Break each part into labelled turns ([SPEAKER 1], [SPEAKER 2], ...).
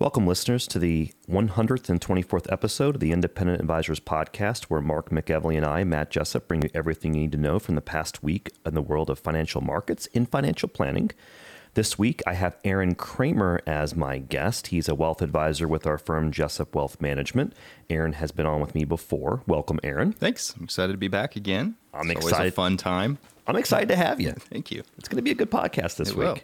[SPEAKER 1] Welcome, listeners, to the 124th episode of the Independent Advisors Podcast, where Mark McEvely and I, Matt Jessup, bring you everything you need to know from the past week in the world of financial markets in financial planning. This week, I have Aaron Kramer as my guest. He's a wealth advisor with our firm, Jessup Wealth Management. Aaron has been on with me before. Welcome, Aaron.
[SPEAKER 2] Thanks. I'm excited to be back again.
[SPEAKER 1] I'm
[SPEAKER 2] it's
[SPEAKER 1] excited.
[SPEAKER 2] Always a fun time.
[SPEAKER 1] I'm excited to have you.
[SPEAKER 2] Thank you.
[SPEAKER 1] It's going to be a good podcast this
[SPEAKER 2] It
[SPEAKER 1] week.
[SPEAKER 2] will.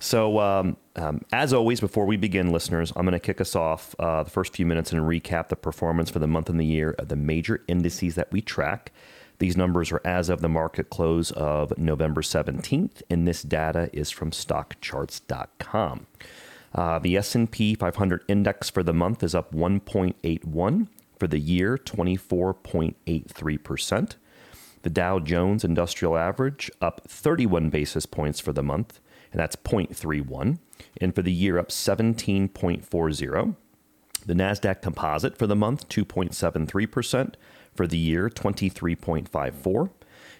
[SPEAKER 1] So, um, um, as always, before we begin, listeners, I'm going to kick us off uh, the first few minutes and recap the performance for the month and the year of the major indices that we track. These numbers are as of the market close of November 17th, and this data is from StockCharts.com. Uh, the S&P 500 index for the month is up 1.81. For the year, 24.83 percent. The Dow Jones Industrial Average up 31 basis points for the month, and that's 0.31. And for the year, up 17.40. The NASDAQ Composite for the month, 2.73%. For the year, 23.54.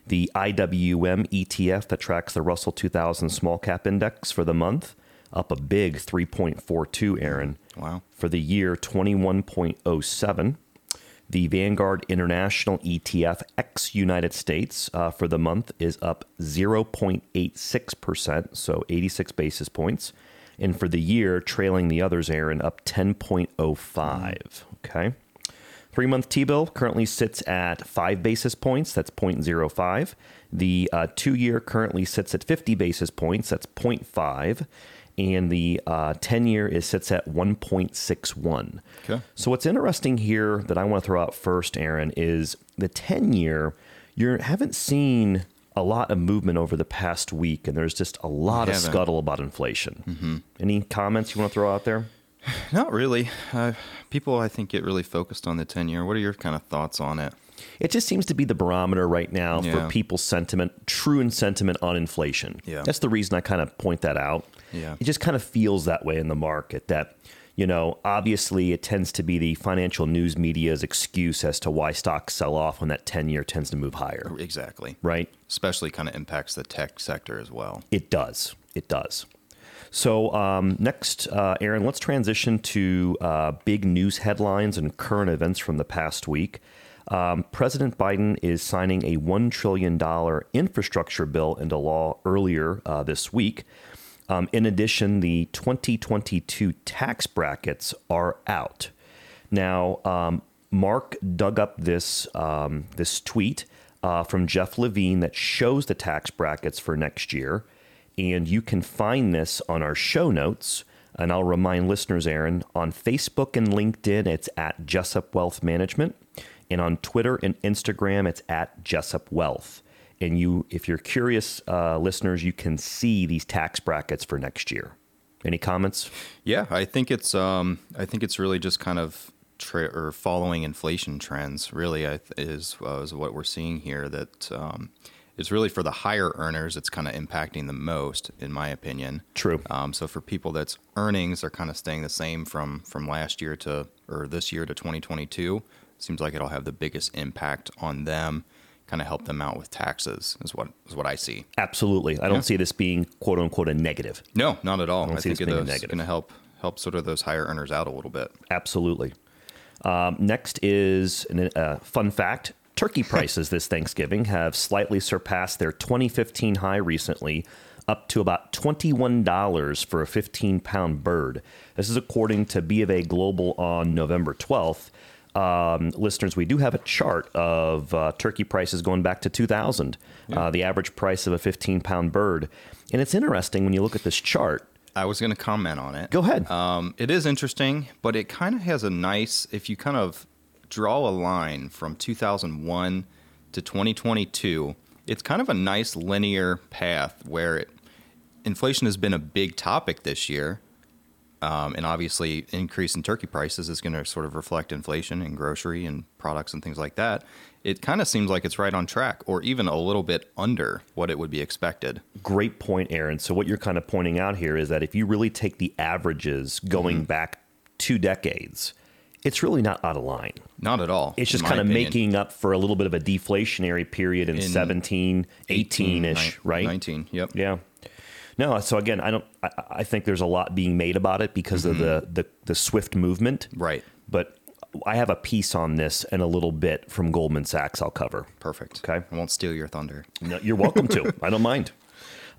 [SPEAKER 1] The IWM ETF that tracks the Russell 2000 Small Cap Index for the month, up a big 3.42, Aaron.
[SPEAKER 2] Wow.
[SPEAKER 1] For the year, 21.07. The Vanguard International ETF ex United States uh, for the month is up 0.86%, so 86 basis points. And for the year, trailing the others, Aaron, up 10.05. Okay. Three month T bill currently sits at five basis points. That's 0.05. The uh, two year currently sits at 50 basis points. That's 0.5. And the uh, 10 year is sits at 1.61.
[SPEAKER 2] Okay.
[SPEAKER 1] So what's interesting here that I want to throw out first, Aaron, is the 10 year, you haven't seen a lot of movement over the past week, and there's just a lot of scuttle about inflation. Mm-hmm. Any comments you want to throw out there?
[SPEAKER 2] Not really. Uh, people, I think, get really focused on the 10 year. What are your kind of thoughts on it?
[SPEAKER 1] It just seems to be the barometer right now for people's sentiment, true and sentiment on inflation.
[SPEAKER 2] Yeah.
[SPEAKER 1] That's the reason I kind of point that out.
[SPEAKER 2] Yeah.
[SPEAKER 1] It just kind of feels that way in the market that, you know, obviously it tends to be the financial news media's excuse as to why stocks sell off when that 10 year tends to move higher,
[SPEAKER 2] Exactly.
[SPEAKER 1] right?
[SPEAKER 2] Especially kind of impacts the tech sector as well.
[SPEAKER 1] It does. It does. So, um, next, uh, Aaron, let's transition to uh, big news headlines and current events from the past week. Um, President Biden is signing a $1 trillion infrastructure bill into law earlier uh, this week. Um, in addition, the 2022 tax brackets are out. Now, um, Mark dug up this um, this tweet uh, from Jeff Levine that shows the tax brackets for next year, and you can find this on our show notes. And I'll remind listeners, Aaron, on Facebook and LinkedIn, it's at Jessup Wealth Management, and on Twitter and Instagram, it's at Jessup Wealth. And you, if you're curious, uh, listeners, you can see these tax brackets for next year. Any comments?
[SPEAKER 2] Yeah, I think it's um, I think it's really just kind of tra- or following inflation trends. Really, th- is uh, is what we're seeing here. That um, it's really for the higher earners. It's kind of impacting the most, in my opinion.
[SPEAKER 1] True.
[SPEAKER 2] Um, so for people that's earnings are kind of staying the same from from last year to or this year to 2022, seems like it'll have the biggest impact on them. Kind of help them out with taxes is what is what I see.
[SPEAKER 1] Absolutely. I don't
[SPEAKER 2] Yeah.
[SPEAKER 1] see this being quote unquote a negative.
[SPEAKER 2] No, not at all.
[SPEAKER 1] I, don't
[SPEAKER 2] I,
[SPEAKER 1] see
[SPEAKER 2] think
[SPEAKER 1] this being a
[SPEAKER 2] it's
[SPEAKER 1] negative.
[SPEAKER 2] going to help help sort of those higher earners out a little bit.
[SPEAKER 1] Absolutely. Um, next is a uh, fun fact turkey prices this Thanksgiving have slightly surpassed their 2015 high recently, up to about $21 for a 15 pound bird. This is according to B of A Global on November 12th. Um, listeners, we do have a chart of uh, turkey prices going back to 2000, uh, the average price of a 15 pound bird. And it's interesting when you look at this chart.
[SPEAKER 2] I was going to comment on it.
[SPEAKER 1] Go ahead.
[SPEAKER 2] Um, it is interesting, but it kind of has a nice, if you kind of draw a line from 2001 to 2022, it's kind of a nice linear path where it, inflation has been a big topic this year, Um, and obviously, increase in turkey prices is going to sort of reflect inflation in grocery and products and things like that. It kind of seems like it's right on track, or even a little bit under what it would be expected.
[SPEAKER 1] Great point, Aaron. So, what you're kind of pointing out here is that if you really take the averages going
[SPEAKER 2] Mm-hmm.
[SPEAKER 1] back two decades, it's really not out of line.
[SPEAKER 2] Not at all.
[SPEAKER 1] It's just kind of
[SPEAKER 2] opinion.
[SPEAKER 1] making up for a little bit of a deflationary period in,
[SPEAKER 2] In
[SPEAKER 1] 17, 18 ish, right?
[SPEAKER 2] 19. Yep.
[SPEAKER 1] Yeah. No, so again, I don't. I, I think there's a lot being made about it because of the, the the swift movement.
[SPEAKER 2] Mm-hmm. Right.
[SPEAKER 1] But I have a piece on this and a little bit from Goldman Sachs. I'll cover.
[SPEAKER 2] Perfect.
[SPEAKER 1] Okay.
[SPEAKER 2] I won't steal your thunder.
[SPEAKER 1] No, you're welcome to. I don't mind.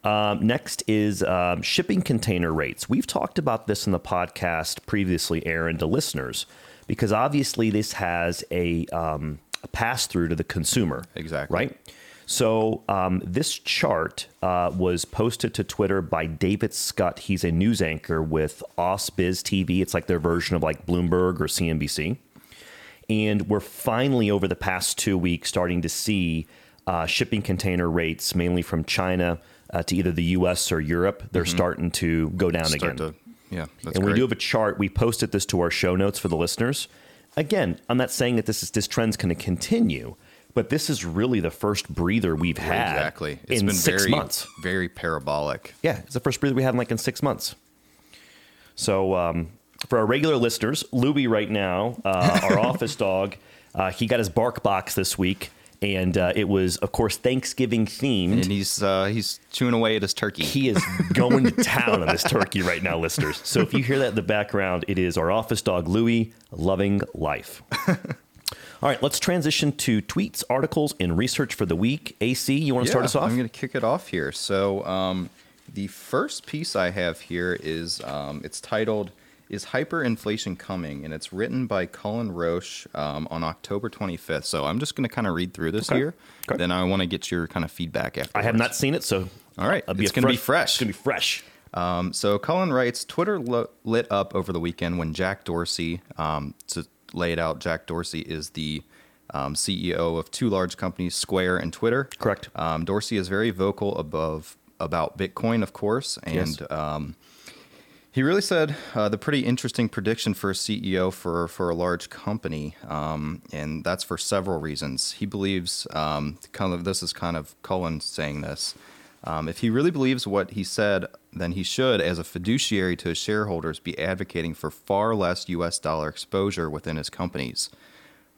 [SPEAKER 1] Um, next is um, shipping container rates. We've talked about this in the podcast previously, Aaron, to listeners, because obviously this has a, um, a pass through to the consumer.
[SPEAKER 2] Exactly.
[SPEAKER 1] Right? So um, this chart uh, was posted to Twitter by David Scott. He's a news anchor with OSBiz TV. It's like their version of like Bloomberg or CNBC. And we're finally, over the past two weeks, starting to see uh, shipping container rates, mainly from China uh, to either the US or Europe, they're starting to go down
[SPEAKER 2] Mm-hmm. Start
[SPEAKER 1] again.
[SPEAKER 2] to, yeah, that's
[SPEAKER 1] and
[SPEAKER 2] great.
[SPEAKER 1] we do have a chart. We posted this to our show notes for the listeners. Again, I'm not saying that this is this trend's going to continue, but this is really the first breather we've had
[SPEAKER 2] exactly. It's
[SPEAKER 1] in
[SPEAKER 2] been
[SPEAKER 1] six
[SPEAKER 2] very,
[SPEAKER 1] months.
[SPEAKER 2] very parabolic.
[SPEAKER 1] Yeah, it's the first breather we had in like in six months. So um, for our regular listeners, Louie right now, uh, our office dog, uh, he got his bark box this week, and uh, it was, of course, Thanksgiving themed.
[SPEAKER 2] And he's uh, he's chewing away at his turkey.
[SPEAKER 1] He is going to town on this turkey right now, listeners. So if you hear that in the background, it is our office dog, Louie, loving life. All right, let's transition to tweets, articles, and research for the week. AC, you want to start us off?
[SPEAKER 2] I'm going to kick it off here. So, um, the first piece I have here is um, it's titled "Is Hyperinflation Coming?" and it's written by Cullen Roche um, on October 25th. So, I'm just going to kind of read through this
[SPEAKER 1] Okay.
[SPEAKER 2] here.
[SPEAKER 1] Okay.
[SPEAKER 2] Then I want to get your kind of feedback after.
[SPEAKER 1] I have not seen it, so
[SPEAKER 2] All right, it's gonna be fresh.
[SPEAKER 1] It's gonna be fresh.
[SPEAKER 2] Um, so Cullen writes, Twitter lo- lit up over the weekend when Jack Dorsey, um, to lay it out, Jack Dorsey is the um, CEO of two large companies, Square and Twitter.
[SPEAKER 1] Correct.
[SPEAKER 2] Um, Dorsey is very vocal above about Bitcoin, of course, and
[SPEAKER 1] Yes.
[SPEAKER 2] um, he really said uh, the pretty interesting prediction for a CEO for for a large company, um, and that's for several reasons. He believes um, kind of this is kind of Cullen saying this. Um, if he really believes what he said, then he should, as a fiduciary to his shareholders, be advocating for far less U.S. dollar exposure within his companies.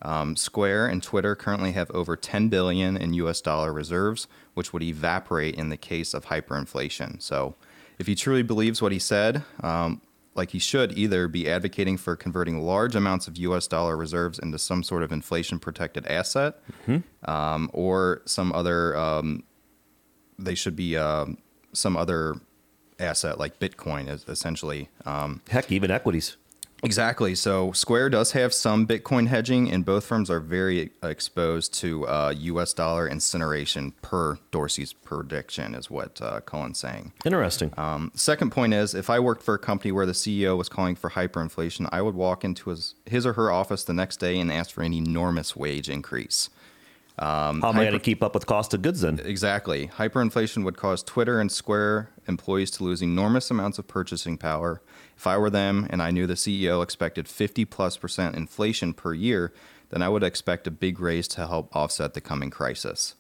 [SPEAKER 2] Um, Square and Twitter currently have over 10 billion in U.S. dollar reserves, which would evaporate in the case of hyperinflation. So, if he truly believes what he said, um, like he should either be advocating for converting large amounts of U.S. dollar reserves into some sort of inflation-protected asset, um, or some other. Um, they should be um, some other asset like Bitcoin, essentially. Um,
[SPEAKER 1] Heck, even equities.
[SPEAKER 2] Exactly. So Square does have some Bitcoin hedging, and both firms are very exposed to uh, U.S. dollar incineration per Dorsey's prediction, is what uh, Cullen's saying.
[SPEAKER 1] Interesting.
[SPEAKER 2] Um, second point is, if I worked for a company where the CEO was calling for hyperinflation, I would walk into his his or her office the next day and ask for an enormous wage increase.
[SPEAKER 1] How am I going to keep up with cost of goods then?
[SPEAKER 2] Exactly. Hyperinflation would cause Twitter and Square employees to lose enormous amounts of purchasing power. If I were them and I knew the CEO expected 50 plus percent inflation per year, then I would expect a big raise to help offset the coming crisis.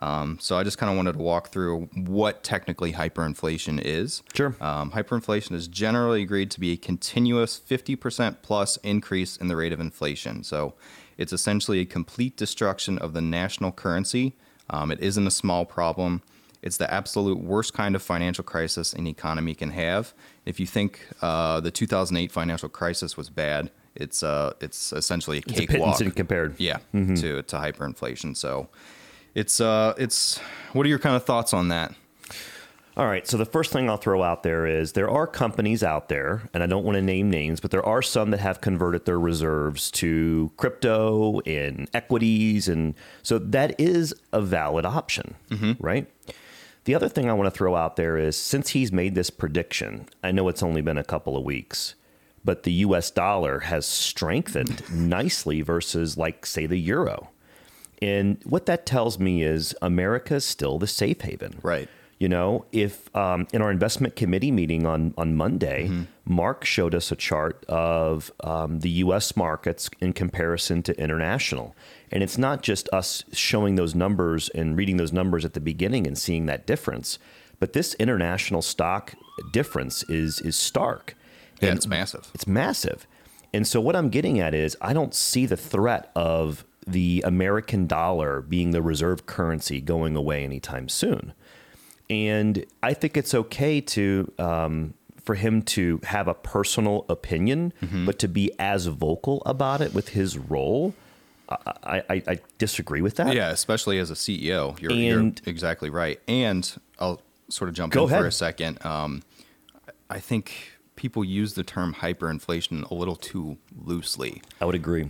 [SPEAKER 2] Um, so I just kind of wanted to walk through what technically hyperinflation is.
[SPEAKER 1] Sure.
[SPEAKER 2] Um, hyperinflation is generally agreed to be a continuous 50% plus increase in the rate of inflation. So it's essentially a complete destruction of the national currency. Um, it isn't a small problem. It's the absolute worst kind of financial crisis an economy can have. If you think uh, the 2008 financial crisis was bad, it's uh, it's essentially a
[SPEAKER 1] It's a
[SPEAKER 2] cakewalk.
[SPEAKER 1] compared.
[SPEAKER 2] Yeah, to to hyperinflation. So it's uh, it's. What are your kind of thoughts on that?
[SPEAKER 1] All right. So the first thing I'll throw out there is there are companies out there, and I don't want to name names, but there are some that have converted their reserves to crypto and equities, and so that is a valid option, mm-hmm. right? The other thing I want to throw out there is since he's made this prediction, I know it's only been a couple of weeks, but the US dollar has strengthened nicely versus, like, say, the euro. And what that tells me is America is still the safe haven.
[SPEAKER 2] Right.
[SPEAKER 1] You know, if um, in our investment committee meeting on on Monday, Mark showed us a chart of um, the U.S. markets in comparison to international, and it's not just us showing those numbers and reading those numbers at the beginning and seeing that difference, but this international stock difference is is stark.
[SPEAKER 2] Yeah,
[SPEAKER 1] And
[SPEAKER 2] it's massive.
[SPEAKER 1] It's massive. And so what I'm getting at is I don't see the threat of the American dollar being the reserve currency going away anytime soon. And I think it's okay to um, for him to have a personal opinion,
[SPEAKER 2] Mm-hmm.
[SPEAKER 1] but to be as vocal about it with his role, I, I, I disagree with that.
[SPEAKER 2] Yeah, especially as a CEO. You're,
[SPEAKER 1] And-
[SPEAKER 2] you're exactly right. And I'll sort of jump in for a second. Um, I think people use the term hyperinflation a little too loosely.
[SPEAKER 1] I would agree.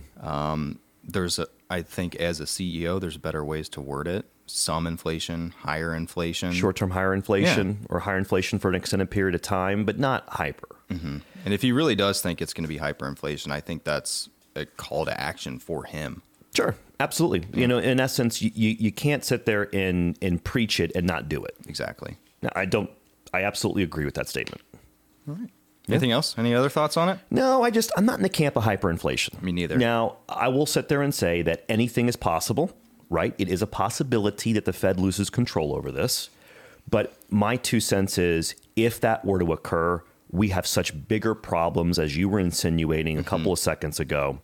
[SPEAKER 2] There's a, I think as a CEO, there's better ways to word it. Some inflation, higher inflation.
[SPEAKER 1] Short term higher inflation or higher inflation for an extended period of time, but not hyper. Mm-hmm.
[SPEAKER 2] And if he really does think it's going to be hyperinflation, I think that's a call to action for him.
[SPEAKER 1] Sure, absolutely. Mm-hmm. You know, in essence, you, you, you can't sit there and, and preach it and not do it.
[SPEAKER 2] Exactly.
[SPEAKER 1] Now, I don't. I absolutely agree with that statement.
[SPEAKER 2] Anything else? Any other thoughts on it?
[SPEAKER 1] No, I just I'm not in the camp of hyperinflation.
[SPEAKER 2] Me neither.
[SPEAKER 1] Now, I will sit there and say that anything is possible, right? It is a possibility that the Fed loses control over this. But my two cents is if that were to occur, we have such bigger problems as you were insinuating a mm-hmm. couple of seconds ago.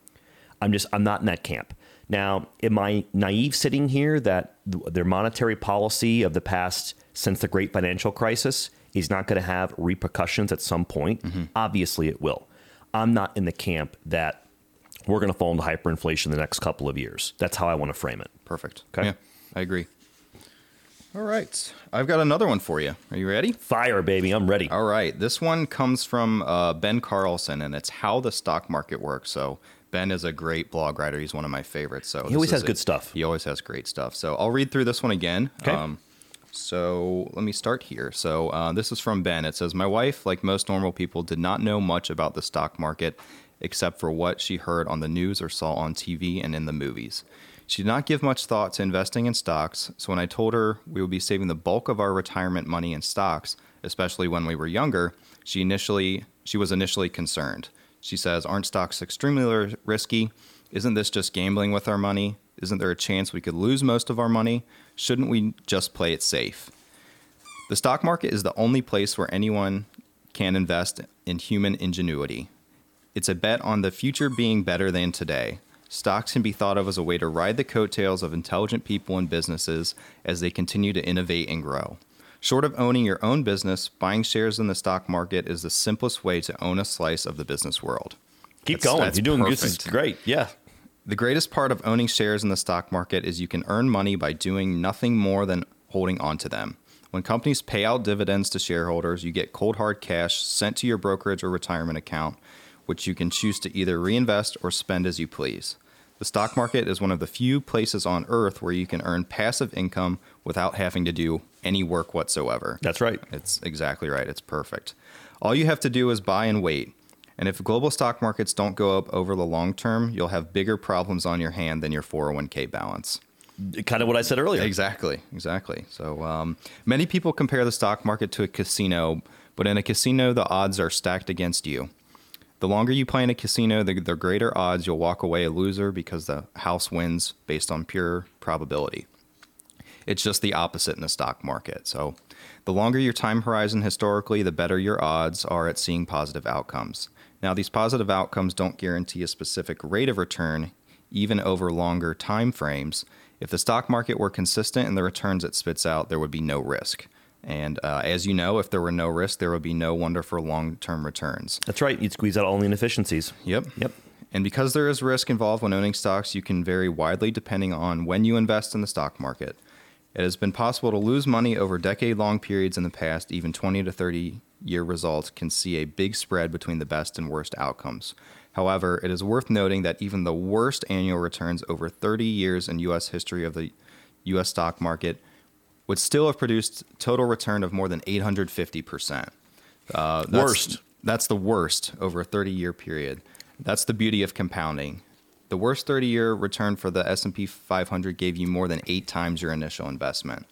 [SPEAKER 1] I'm just I'm not in that camp. Now, am I naive sitting here that th- their monetary policy of the past since the great financial crisis is not going to have repercussions at some point? Obviously, it will. I'm not in the camp that we're going to fall into hyperinflation in the next couple of years. That's how I want to frame it.
[SPEAKER 2] Perfect.
[SPEAKER 1] Okay.
[SPEAKER 2] Yeah, I agree. All right. I've got another one for you. Are you ready?
[SPEAKER 1] Fire, baby. I'm ready.
[SPEAKER 2] All right. This one comes from uh, Ben Carlson, and it's how the stock market works. So Ben is a great blog writer. He's one of my favorites. So
[SPEAKER 1] He always has good
[SPEAKER 2] it.
[SPEAKER 1] stuff.
[SPEAKER 2] He always has great stuff. So I'll read through this one again.
[SPEAKER 1] Okay.
[SPEAKER 2] So let me start here. So uh, this is from Ben. It says, My wife, like most normal people, did not know much about the stock market except for what she heard on the news or saw on TV and in the movies. She did not give much thought to investing in stocks, so when I told her we would be saving the bulk of our retirement money in stocks, especially when we were younger, she initially she was initially concerned. She says, "Aren't stocks extremely risky? Isn't this just gambling with our money? Isn't there a chance we could lose most of our money? Shouldn't we just play it safe?" The stock market is the only place where anyone can invest in human ingenuity. It's a bet on the future being better than today. Stocks can be thought of as a way to ride the coattails of intelligent people and businesses as they continue to innovate and grow. Short of owning your own business, buying shares in the stock market is the simplest way to own a slice of the business world.
[SPEAKER 1] Keep
[SPEAKER 2] That's-
[SPEAKER 1] going.
[SPEAKER 2] that's
[SPEAKER 1] You're doing this is
[SPEAKER 2] perfect.
[SPEAKER 1] great. Yeah.
[SPEAKER 2] The greatest part of owning shares in the stock market is you can earn money by doing nothing more than holding onto them. When companies pay out dividends to shareholders, you get cold hard cash sent to your brokerage or retirement account, which you can choose to either reinvest or spend as you please. The stock market is one of the few places on earth where you can earn passive income without having to do any work whatsoever.
[SPEAKER 1] That's right.
[SPEAKER 2] It's exactly right. It's perfect. All you have to do is buy and wait. And if global stock markets don't go up over the long term, you'll have bigger problems on your hand than your 401k balance.
[SPEAKER 1] Kind of what I said earlier.
[SPEAKER 2] Exactly, exactly. So um, many people compare the stock market to a casino, but in a casino, the odds are stacked against you. The longer you play in a casino, the, the greater odds you'll walk away a loser because the house wins based on pure probability. It's just the opposite in the stock market. So, the longer your time horizon historically, the better your odds are at seeing positive outcomes. Now, these positive outcomes don't guarantee a specific rate of return, even over longer time frames. If the stock market were consistent in the returns it spits out, there would be no risk. And uh, as you know, if there were no risk, there would be no wonder for long term returns.
[SPEAKER 1] That's right. You'd squeeze out all the inefficiencies.
[SPEAKER 2] Yep.
[SPEAKER 1] Yep.
[SPEAKER 2] And because there is risk involved when owning stocks, you can vary widely depending on when you invest in the stock market. It has been possible to lose money over decade long periods in the past, even 20 to 30 year results can see a big spread between the best and worst outcomes. However, it is worth noting that even the worst annual returns over 30 years in U.S. history of the U.S. stock market would still have produced total return of more than 850%. Uh, that's-
[SPEAKER 1] Worst.
[SPEAKER 2] That's the worst over a 30 year period. That's the beauty of compounding. The worst 30 year return for the S&P 500 gave you more than eight times your initial investment.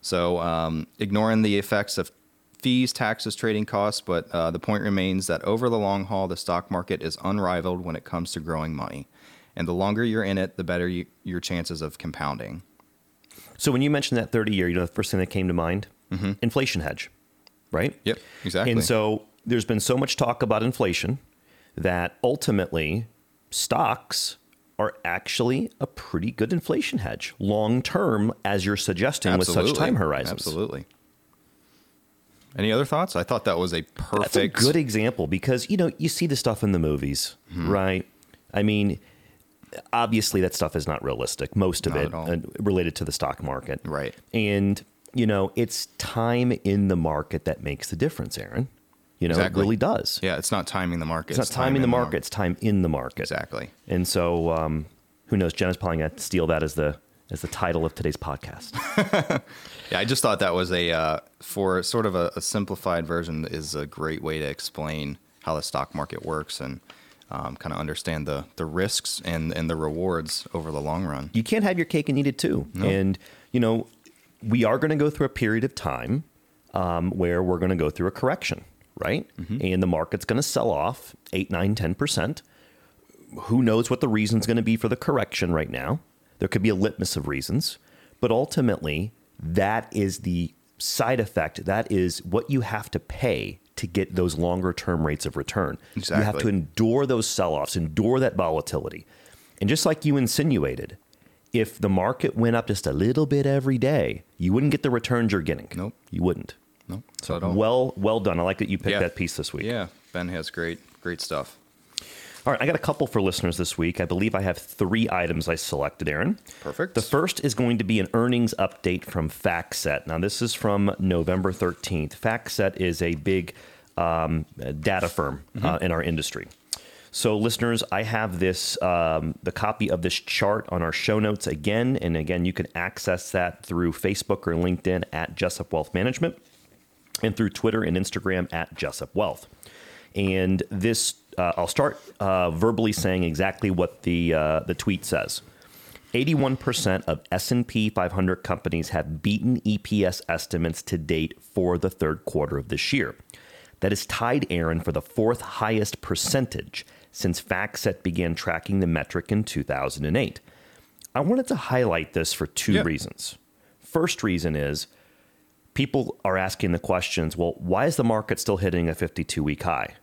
[SPEAKER 2] So, um, ignoring the effects of fees, taxes, trading costs, but uh, the point remains that over the long haul, the stock market is unrivaled when it comes to growing money. And the longer you're in it, the better you, your chances of compounding.
[SPEAKER 1] So when you mentioned that 30 year, you know, the first thing that came to mind, inflation hedge, right?
[SPEAKER 2] Yep, exactly.
[SPEAKER 1] And so there's been so much talk about inflation that ultimately stocks are actually a pretty good inflation hedge long term, as you're suggesting with such time horizons.
[SPEAKER 2] Absolutely. Any other thoughts? I thought that was a perfect.
[SPEAKER 1] That's a good example because you know you see the stuff in the movies,
[SPEAKER 2] Mm-hmm.
[SPEAKER 1] right? I mean, obviously that stuff is not realistic. Most of
[SPEAKER 2] Not
[SPEAKER 1] it uh, related to the stock market,
[SPEAKER 2] Right.
[SPEAKER 1] And you know, it's time in the market that makes the difference, Aaron. You know,
[SPEAKER 2] Exactly.
[SPEAKER 1] it really does.
[SPEAKER 2] Yeah, it's not timing the market.
[SPEAKER 1] It's not
[SPEAKER 2] time
[SPEAKER 1] timing the
[SPEAKER 2] in
[SPEAKER 1] market; it's time in the market.
[SPEAKER 2] Exactly.
[SPEAKER 1] And so, um, who knows? Jenna's probably going to steal that as the as the title of today's podcast.
[SPEAKER 2] Yeah, I just thought that was a uh, for sort of a, a simplified version is a great way to explain how the stock market works and um, kind of understand the the risks and and the rewards over the long run.
[SPEAKER 1] you can't have your cake and eat it too. And you know, we are going to go through a period of time um, where we're going to go through a correction, right? And the market's going to sell off eight, nine, ten percent. Who knows what the reason's going to be for the correction right now? There could be a litmus of reasons, but ultimately, that is the side effect. That is what you have to pay to get those longer term rates of return. You have to endure those sell offs, endure that volatility. And just like you insinuated, if the market went up just a little bit every day, you wouldn't get the returns you're getting.
[SPEAKER 2] Nope.
[SPEAKER 1] You wouldn't.
[SPEAKER 2] No, so.
[SPEAKER 1] Well, well done. I like that you picked
[SPEAKER 2] Yeah.
[SPEAKER 1] that piece this week.
[SPEAKER 2] Yeah, Ben has great great stuff.
[SPEAKER 1] All right, I got a couple for listeners this week. I believe I have three items I selected, Aaron.
[SPEAKER 2] Perfect.
[SPEAKER 1] The first is going to be an earnings update from FactSet. Now, this is from November 13th. FactSet is a big um, data firm uh, in our industry. So, listeners, I have this um, the copy of this chart on our show notes again, and again, you can access that through Facebook or LinkedIn at Jessup Wealth Management, and through Twitter and Instagram at Jessup Wealth. And this, uh, I'll start uh, verbally saying exactly what the uh, the tweet says. 81% of S&P 500 companies have beaten EPS estimates to date for the third quarter of this year. That is tied Aaron for the fourth highest percentage since FactSet began tracking the metric in 2008. I wanted to highlight this for two
[SPEAKER 2] Yeah.
[SPEAKER 1] reasons. First reason is people are asking the questions, well, why is the market still hitting a 52 week high?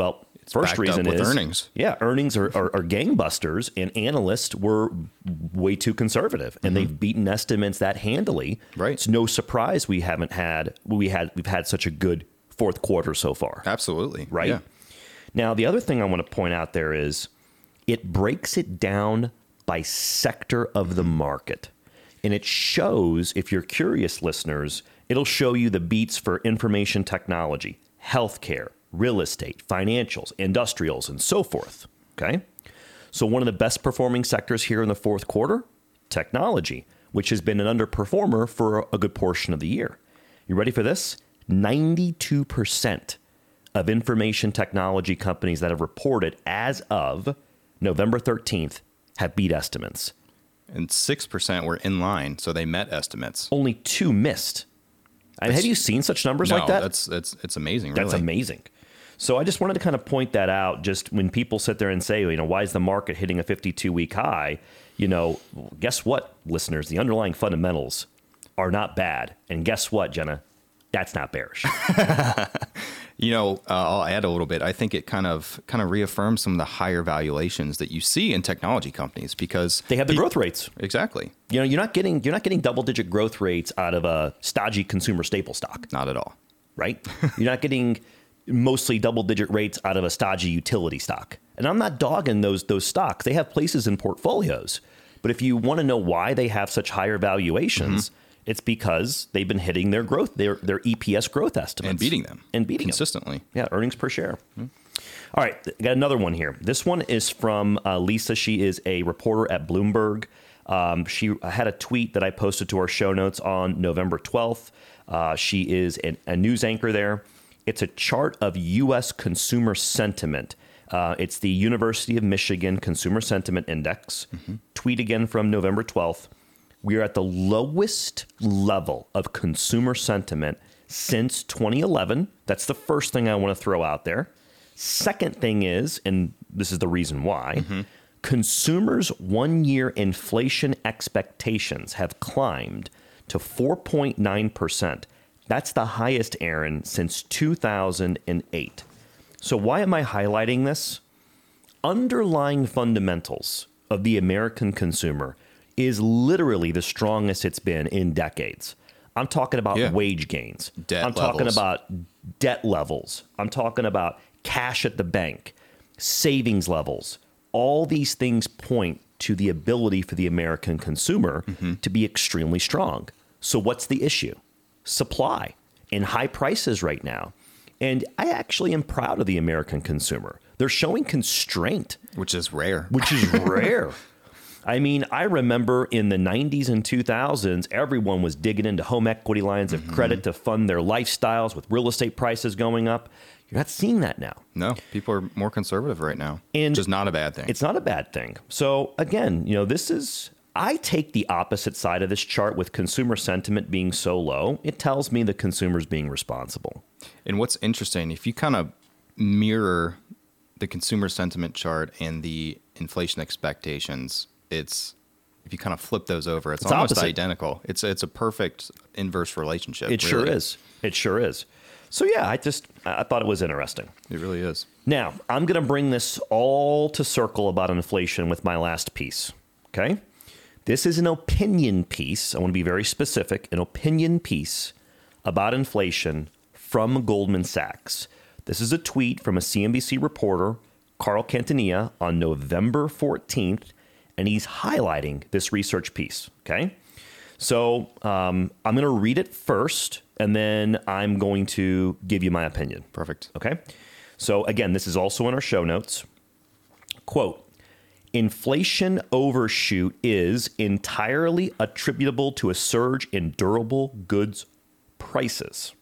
[SPEAKER 1] Well, first reason is
[SPEAKER 2] earnings.
[SPEAKER 1] Yeah, earnings are, are, are gangbusters, and analysts were way too conservative, and they've beaten estimates that handily.
[SPEAKER 2] Mm-hmm. Right.
[SPEAKER 1] It's no surprise we haven't had we had we've had such a good fourth quarter so far.
[SPEAKER 2] Absolutely.
[SPEAKER 1] Right.
[SPEAKER 2] Yeah.
[SPEAKER 1] Now, the other thing I want to point out there is it breaks it down by sector of the market. And it shows, if you're curious, listeners, it'll show you the beats for information technology, healthcare, real estate, financials, industrials, and so forth. Okay. So, one of the best performing sectors here in the fourth quarter, technology, which has been an underperformer for a good portion of the year. You ready for this? 92% of information technology companies that have reported as of November 13th have beat estimates.
[SPEAKER 2] And 6% were in line, so they met estimates.
[SPEAKER 1] Only two missed. And have you seen such numbers
[SPEAKER 2] no,
[SPEAKER 1] like that?
[SPEAKER 2] that's that's it's amazing, Really.
[SPEAKER 1] That's amazing. So I just wanted to kind of point that out. Just when people sit there and say, you know, why is the market hitting a 52 week high? You know, guess what, listeners? The underlying fundamentals are not bad. And guess what, Jenna? That's not bearish.
[SPEAKER 2] You know, uh, I'll add a little bit. I think it kind of kind of reaffirms some of the higher valuations that you see in technology companies because
[SPEAKER 1] They have the
[SPEAKER 2] pe-
[SPEAKER 1] growth rates.
[SPEAKER 2] Exactly.
[SPEAKER 1] You know, you're not getting you're not getting double digit growth rates out of a stodgy consumer staple stock,
[SPEAKER 2] Not at all.
[SPEAKER 1] right? you're not getting mostly double digit rates out of a stodgy utility stock. And I'm not dogging those those stocks. They have places in portfolios. But if you want to know why they have such higher valuations, it's because they've been hitting their growth, their their EPS growth estimates
[SPEAKER 2] And beating them.
[SPEAKER 1] and beating them.
[SPEAKER 2] consistently.
[SPEAKER 1] Yeah, earnings per share. All right, got another one here. This one is from uh, Lisa. She is a reporter at Bloomberg. Um, she had a tweet that I posted to our show notes on November 12th. Uh, she is an, a news anchor there. It's a chart of U.S. consumer sentiment. Uh, it's the University of Michigan Consumer Sentiment Index. Tweet again from November 12th. We are at the lowest level of consumer sentiment since 2011. That's the first thing I want to throw out there. Second thing is, and this is the reason why, mm-hmm. consumers' one year inflation expectations have climbed to 4.9%. That's the highest, Aaron, since 2008. So, why am I highlighting this? Underlying fundamentals of the American consumer is literally the strongest it's been in decades. I'm talking about yeah. wage gains.
[SPEAKER 2] Debt
[SPEAKER 1] I'm
[SPEAKER 2] levels.
[SPEAKER 1] talking about debt levels. I'm talking about cash at the bank, savings levels. All these things point to the ability for the American consumer mm-hmm. to be extremely strong. So, what's the issue? Supply and high prices right now. And I actually am proud of the American consumer. They're showing constraint,
[SPEAKER 2] which is rare.
[SPEAKER 1] Which is rare. I mean, I remember in the 90s and 2000s, everyone was digging into home equity lines of mm-hmm. credit to fund their lifestyles with real estate prices going up. You're not seeing that now.
[SPEAKER 2] No, people are more conservative right now, and which is not a bad thing.
[SPEAKER 1] It's not a bad thing. So again, you know, this is I take the opposite side of this chart with consumer sentiment being so low. It tells me the consumer's being responsible.
[SPEAKER 2] And what's interesting, if you kind of mirror the consumer sentiment chart and the inflation expectations, it's if you kind of flip those over, it's, it's almost opposite. identical. It's it's a perfect inverse relationship.
[SPEAKER 1] It really. sure is. It sure is. So yeah, I just I thought it was interesting.
[SPEAKER 2] It really is.
[SPEAKER 1] Now I'm going to bring this all to circle about inflation with my last piece. Okay. This is an opinion piece. I want to be very specific an opinion piece about inflation from Goldman Sachs. This is a tweet from a CNBC reporter, Carl Quintanilla, on November 14th, and he's highlighting this research piece. Okay. So um, I'm going to read it first, and then I'm going to give you my opinion.
[SPEAKER 2] Perfect.
[SPEAKER 1] Okay. So again, this is also in our show notes. Quote Inflation overshoot is entirely attributable to a surge in durable goods prices.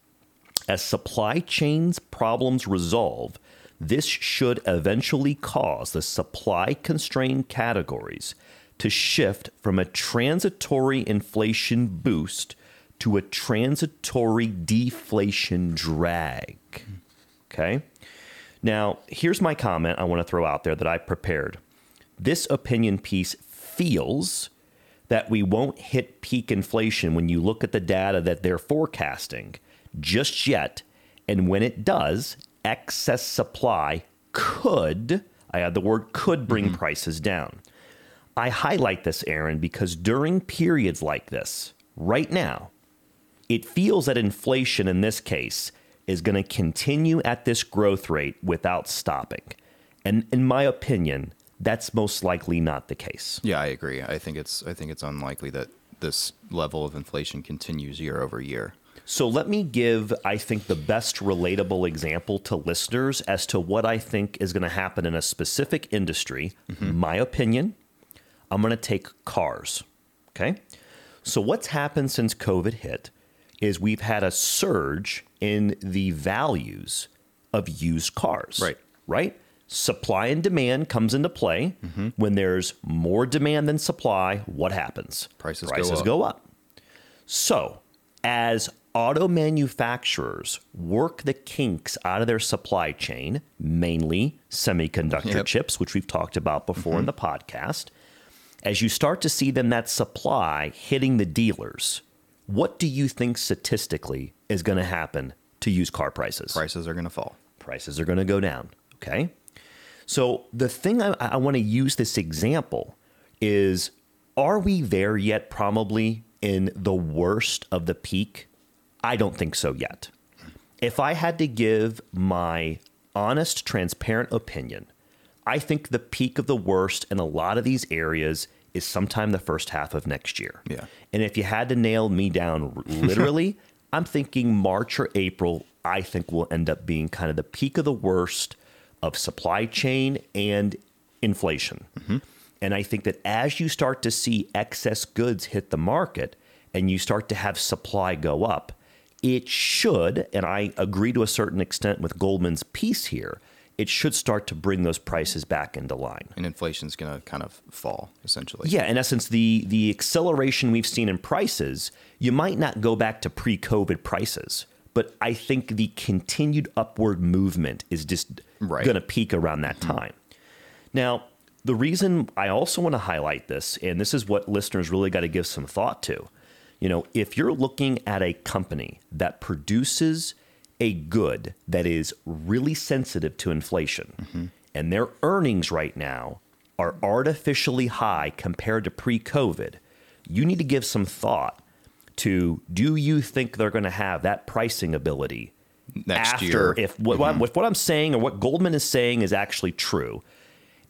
[SPEAKER 1] As supply chains problems resolve, this should eventually cause the supply constrained categories to shift from a transitory inflation boost to a transitory deflation drag. Okay? Now, here's my comment I want to throw out there that I prepared this opinion piece feels that we won't hit peak inflation when you look at the data that they're forecasting just yet. And when it does, excess supply could, I add the word could bring mm-hmm. prices down. I highlight this, Aaron, because during periods like this, right now, it feels that inflation in this case is going to continue at this growth rate without stopping. And in my opinion, that's most likely not the case.
[SPEAKER 2] Yeah, I agree. I think it's I think it's unlikely that this level of inflation continues year over year.
[SPEAKER 1] So let me give, I think, the best relatable example to listeners as to what I think is going to happen in a specific industry. Mm-hmm. My opinion, I'm going to take cars. Okay. So what's happened since COVID hit is we've had a surge in the values of used cars.
[SPEAKER 2] Right.
[SPEAKER 1] Right supply and demand comes into play. Mm-hmm. When there's more demand than supply, what happens?
[SPEAKER 2] Prices,
[SPEAKER 1] Prices
[SPEAKER 2] go,
[SPEAKER 1] up. go up. So, as auto manufacturers work the kinks out of their supply chain, mainly semiconductor yep. chips, which we've talked about before mm-hmm. in the podcast, as you start to see then that supply hitting the dealers, what do you think statistically is going to happen to used car prices?
[SPEAKER 2] Prices are going to fall.
[SPEAKER 1] Prices are going to go down. Okay. So the thing I, I want to use this example is are we there yet probably in the worst of the peak? I don't think so yet. If I had to give my honest, transparent opinion, I think the peak of the worst in a lot of these areas is sometime the first half of next year.
[SPEAKER 2] Yeah.
[SPEAKER 1] And if you had to nail me down literally, I'm thinking March or April, I think will end up being kind of the peak of the worst of supply chain and inflation. Mm-hmm. And I think that as you start to see excess goods hit the market and you start to have supply go up, it should, and I agree to a certain extent with Goldman's piece here, it should start to bring those prices back into line.
[SPEAKER 2] And inflation's going to kind of fall essentially.
[SPEAKER 1] Yeah, in essence the the acceleration we've seen in prices, you might not go back to pre-COVID prices, but I think the continued upward movement is just
[SPEAKER 2] Right.
[SPEAKER 1] going to peak around that mm-hmm. time. Now, the reason I also want to highlight this, and this is what listeners really got to give some thought to, you know, if you're looking at a company that produces a good that is really sensitive to inflation, mm-hmm. and their earnings right now are artificially high compared to pre COVID, you need to give some thought to do you think they're going to have that pricing ability
[SPEAKER 2] Next
[SPEAKER 1] after
[SPEAKER 2] year.
[SPEAKER 1] if what, what, I'm- if what I'm saying or what Goldman is saying is actually true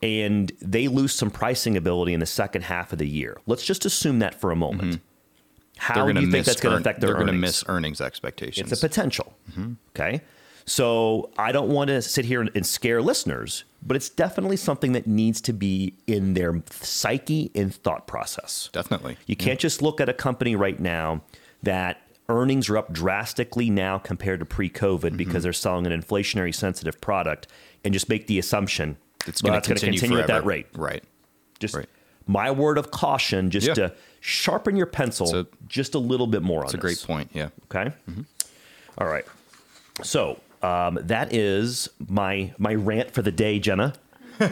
[SPEAKER 1] and they lose some pricing ability in the second half of the year. Let's just assume that for a moment. Mm-hmm. How
[SPEAKER 2] they're
[SPEAKER 1] do you think that's going to affect their
[SPEAKER 2] they're going to miss earnings expectations.
[SPEAKER 1] It's a potential. Mm-hmm. Okay. So I don't want to sit here and, and scare listeners, but it's definitely something that needs to be in their psyche and thought process.
[SPEAKER 2] Definitely.
[SPEAKER 1] You can't just look at a company right now that earnings are up drastically now compared to pre COVID
[SPEAKER 2] Mm-hmm.
[SPEAKER 1] because they're selling an inflationary sensitive product and just make the assumption
[SPEAKER 2] It's
[SPEAKER 1] well,
[SPEAKER 2] going to continue,
[SPEAKER 1] continue at that rate.
[SPEAKER 2] Right.
[SPEAKER 1] Just
[SPEAKER 2] Right.
[SPEAKER 1] my word of caution, just
[SPEAKER 2] Yeah.
[SPEAKER 1] to sharpen your pencil
[SPEAKER 2] a-
[SPEAKER 1] just a little bit more on
[SPEAKER 2] It's a
[SPEAKER 1] this.
[SPEAKER 2] great point. Yeah.
[SPEAKER 1] Okay. All right. So um, that is my my rant for the day, Jenna.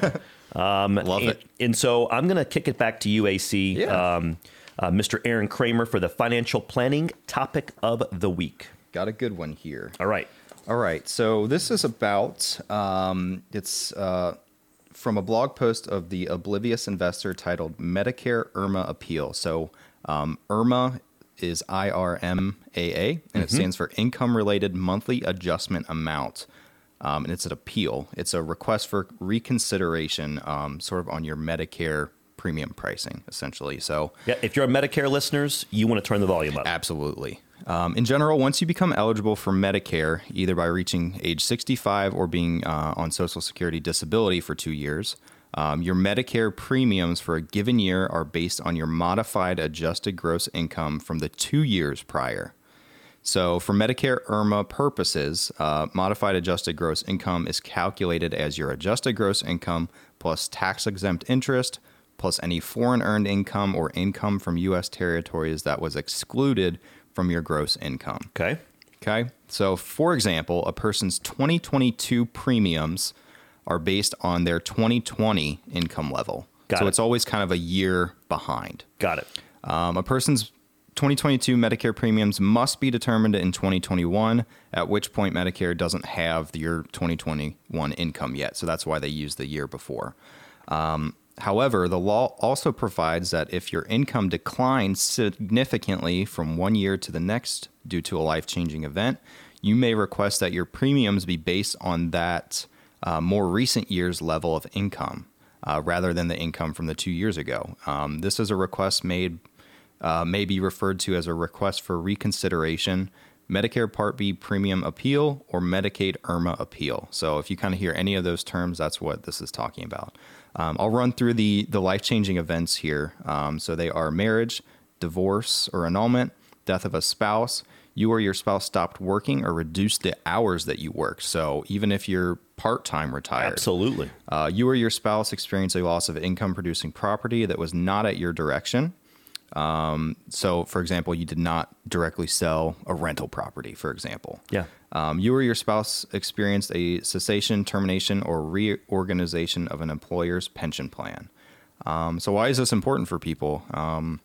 [SPEAKER 2] Love
[SPEAKER 1] and,
[SPEAKER 2] it.
[SPEAKER 1] and so I'm going to kick it back to you, AC,
[SPEAKER 2] Yeah.
[SPEAKER 1] um, uh, Mr. Aaron Kramer, for the financial planning topic of the week.
[SPEAKER 2] Got a good one here.
[SPEAKER 1] All right.
[SPEAKER 2] All right. So this is about um, it's uh, from a blog post of the Oblivious Investor titled "Medicare IRMAA Appeal." So um, IRMAA is I R M A A, and it stands for Income Related Monthly Adjustment Amount. Um, and it's an appeal. It's a request for reconsideration, um, sort of on your Medicare premium pricing, essentially. So
[SPEAKER 1] Yeah. If you're a Medicare listeners, you want to turn the volume up.
[SPEAKER 2] Absolutely. Um, in general, once you become eligible for Medicare, either by reaching age 65 or being uh, on Social Security disability for two years, um, your Medicare premiums for a given year are based on your modified adjusted gross income from the two years prior. So, for Medicare IRMAA purposes, uh, modified adjusted gross income is calculated as your adjusted gross income plus tax exempt interest plus any foreign earned income or income from U.S. territories that was excluded from your gross income.
[SPEAKER 1] Okay.
[SPEAKER 2] Okay. So, for example, a person's 2022 premiums are based on their 2020 income level.
[SPEAKER 1] Got
[SPEAKER 2] so,
[SPEAKER 1] it.
[SPEAKER 2] it's always kind of a year behind.
[SPEAKER 1] Got it.
[SPEAKER 2] Um, a person's 2022 Medicare premiums must be determined in 2021, at which point Medicare doesn't have your 2021 income yet. So that's why they use the year before. Um, however, the law also provides that if your income declines significantly from one year to the next due to a life changing event, you may request that your premiums be based on that uh, more recent year's level of income. Uh, rather than the income from the two years ago. Um, this is a request made uh, may be referred to as a request for reconsideration, Medicare Part B premium appeal, or Medicaid IRMAA appeal. So if you kind of hear any of those terms, that's what this is talking about. Um, I'll run through the, the life changing events here. Um, so they are marriage, divorce or annulment, death of a spouse, you or your spouse stopped working or reduced the hours that you work. So even if you're part time retired,
[SPEAKER 1] Absolutely.
[SPEAKER 2] uh, you or your spouse experienced a loss of income producing property that was not at your direction. Um, so, for example, you did not directly sell a rental property, for example.
[SPEAKER 1] Yeah.
[SPEAKER 2] Um, you or your spouse experienced a cessation, termination, or reorganization of an employer's pension plan. Um, so, why is this important for people? Um,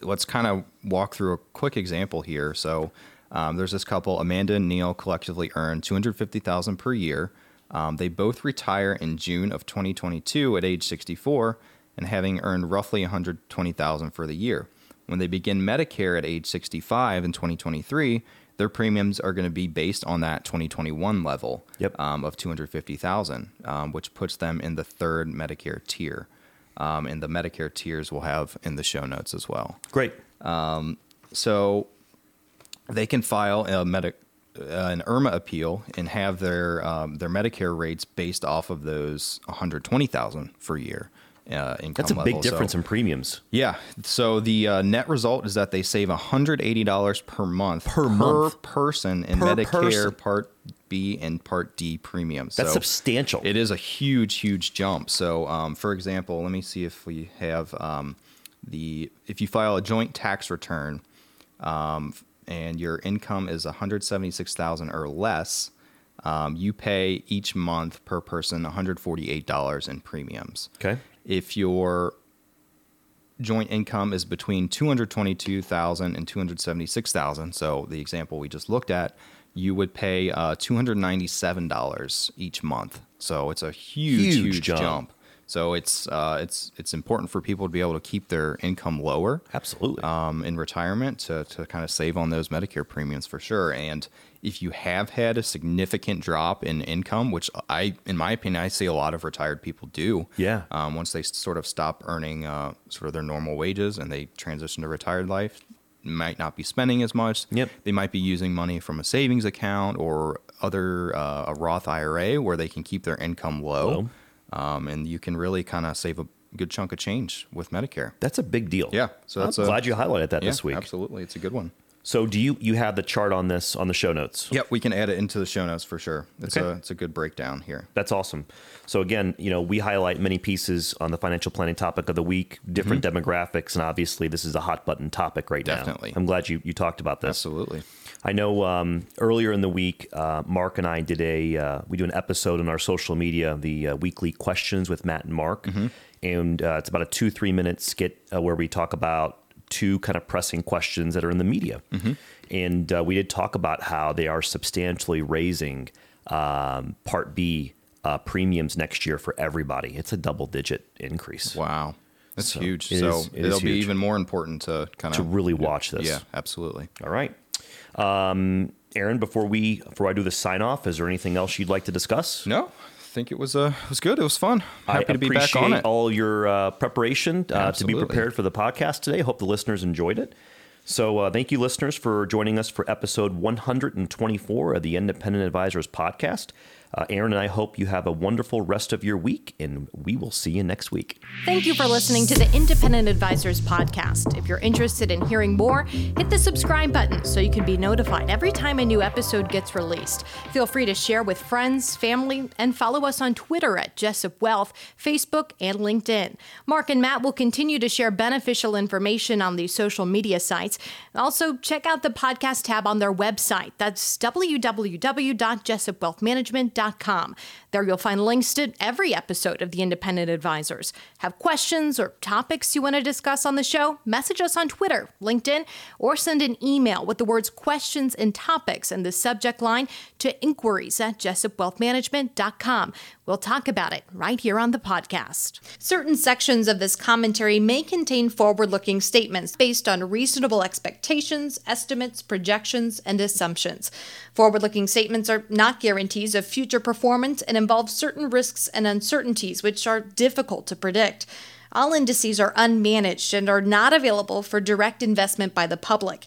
[SPEAKER 2] let's kind of walk through a quick example here. So, um, there's this couple, Amanda and Neil, collectively earn 250,000 per year. Um, they both retire in June of 2022 at age 64 and having earned roughly 120,000 for the year. When they begin Medicare at age 65 in 2023, their premiums are going to be based on that 2021 level
[SPEAKER 1] Yep.
[SPEAKER 2] um, of 250,000, um, which puts them in the third Medicare tier. Um, and the Medicare tiers we'll have in the show notes as well.
[SPEAKER 1] Great.
[SPEAKER 2] So they can file a medic, uh, an IRMAA appeal and have their um, their Medicare rates based off of those 120,000 for a year. Uh, income
[SPEAKER 1] That's a big difference
[SPEAKER 2] So,
[SPEAKER 1] in premiums.
[SPEAKER 2] yeah. So the uh, net result is that they save $180 per month
[SPEAKER 1] Per month.
[SPEAKER 2] person in
[SPEAKER 1] Per
[SPEAKER 2] Medicare
[SPEAKER 1] person.
[SPEAKER 2] Part B and Part D premiums.
[SPEAKER 1] That's
[SPEAKER 2] So-
[SPEAKER 1] substantial.
[SPEAKER 2] it is a huge, huge jump. So, um, for example, let me see if we have um, the if you file a joint tax return, um, and your income is 176,000 or less, um, you pay each month per person $148 in premiums.
[SPEAKER 1] Okay.
[SPEAKER 2] If your joint income is between 222,000 and 276,000, so the example we just looked at, you would pay uh, $297 each month. So it's a huge,
[SPEAKER 1] Huge
[SPEAKER 2] huge,
[SPEAKER 1] jump.
[SPEAKER 2] jump. So it's uh, it's it's important for people to be able to keep their income lower
[SPEAKER 1] Absolutely.
[SPEAKER 2] um, in retirement to, to kind of save on those Medicare premiums for sure. And if you have had a significant drop in income, which I, in my opinion, I see a lot of retired people do.
[SPEAKER 1] Yeah.
[SPEAKER 2] Um, once they sort of stop earning uh, sort of their normal wages and they transition to retired life, might not be spending as much.
[SPEAKER 1] Yep.
[SPEAKER 2] They might be using money from a savings account or other uh, a Roth IRA where they can keep their income low. Um, and you can really kind of save a good chunk of change with Medicare.
[SPEAKER 1] that's a big deal.
[SPEAKER 2] Yeah, so that's
[SPEAKER 1] I'm
[SPEAKER 2] a-
[SPEAKER 1] glad you highlighted that
[SPEAKER 2] Yeah,
[SPEAKER 1] this week.
[SPEAKER 2] absolutely. It's a good one.
[SPEAKER 1] So do you you have the chart on this on the show notes?
[SPEAKER 2] Yep, we can add it into the show notes for sure. It's
[SPEAKER 1] Okay.
[SPEAKER 2] a it's a good breakdown here.
[SPEAKER 1] That's awesome. So again, you know, we highlight many pieces on the financial planning topic of the week, different demographics, and obviously this is a hot button topic right now.
[SPEAKER 2] Mm-hmm. Definitely.
[SPEAKER 1] I'm glad you you talked about this.
[SPEAKER 2] Absolutely.
[SPEAKER 1] I know um, earlier in the week, uh, Mark and I did a uh, we do an episode on our social media, the uh, weekly questions with Matt and Mark, and uh, it's about a two three minute skit uh, where we talk about two kind of pressing questions that are in the media, and uh, we did talk about how they are substantially raising um, Part B uh, premiums next year for everybody. It's a double digit increase.
[SPEAKER 2] Wow. That's
[SPEAKER 1] So
[SPEAKER 2] huge.
[SPEAKER 1] it
[SPEAKER 2] so
[SPEAKER 1] is-
[SPEAKER 2] it'll be
[SPEAKER 1] huge.
[SPEAKER 2] even more important to kind of
[SPEAKER 1] To really watch this.
[SPEAKER 2] Yeah, absolutely.
[SPEAKER 1] All right. Um, Aaron, before we before I do the sign off, is there anything else you'd like to discuss?
[SPEAKER 2] No, think it was uh it was good. It was fun. Happy
[SPEAKER 1] I
[SPEAKER 2] to be
[SPEAKER 1] appreciate
[SPEAKER 2] back on it.
[SPEAKER 1] all your uh, preparation uh, to be prepared for the podcast today. Hope the listeners enjoyed it. So, uh, thank you, listeners, for joining us for episode 124 of the Independent Advisors podcast. Uh, Aaron and I hope you have a wonderful rest of your week, and we will see you next week.
[SPEAKER 3] Thank you for listening to the Independent Advisors Podcast. If you're interested in hearing more, hit the subscribe button so you can be notified every time a new episode gets released. Feel free to share with friends, family, and follow us on Twitter at Jessup Wealth, Facebook, and LinkedIn. Mark and Matt will continue to share beneficial information on these social media sites. Also, check out the podcast tab on their website. That's www.jessupwealthmanagement.com. There you'll find links to every episode of The Independent Advisors. Have questions or topics you want to discuss on the show? Message us on Twitter, LinkedIn, or send an email with the words questions and topics in the subject line to inquiries at jessupwealthmanagement.com. We'll talk about it right here on the podcast. Certain sections of this commentary may contain forward looking statements based on reasonable expectations, estimates, projections, and assumptions. Forward looking statements are not guarantees of future performance and involve certain risks and uncertainties which are difficult to predict. All indices are unmanaged and are not available for direct investment by the public.